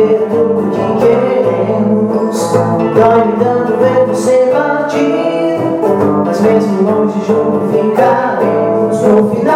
ver que queremos. Dói-me tanto ver você partir, mas mesmo longe junto ficaremos no final.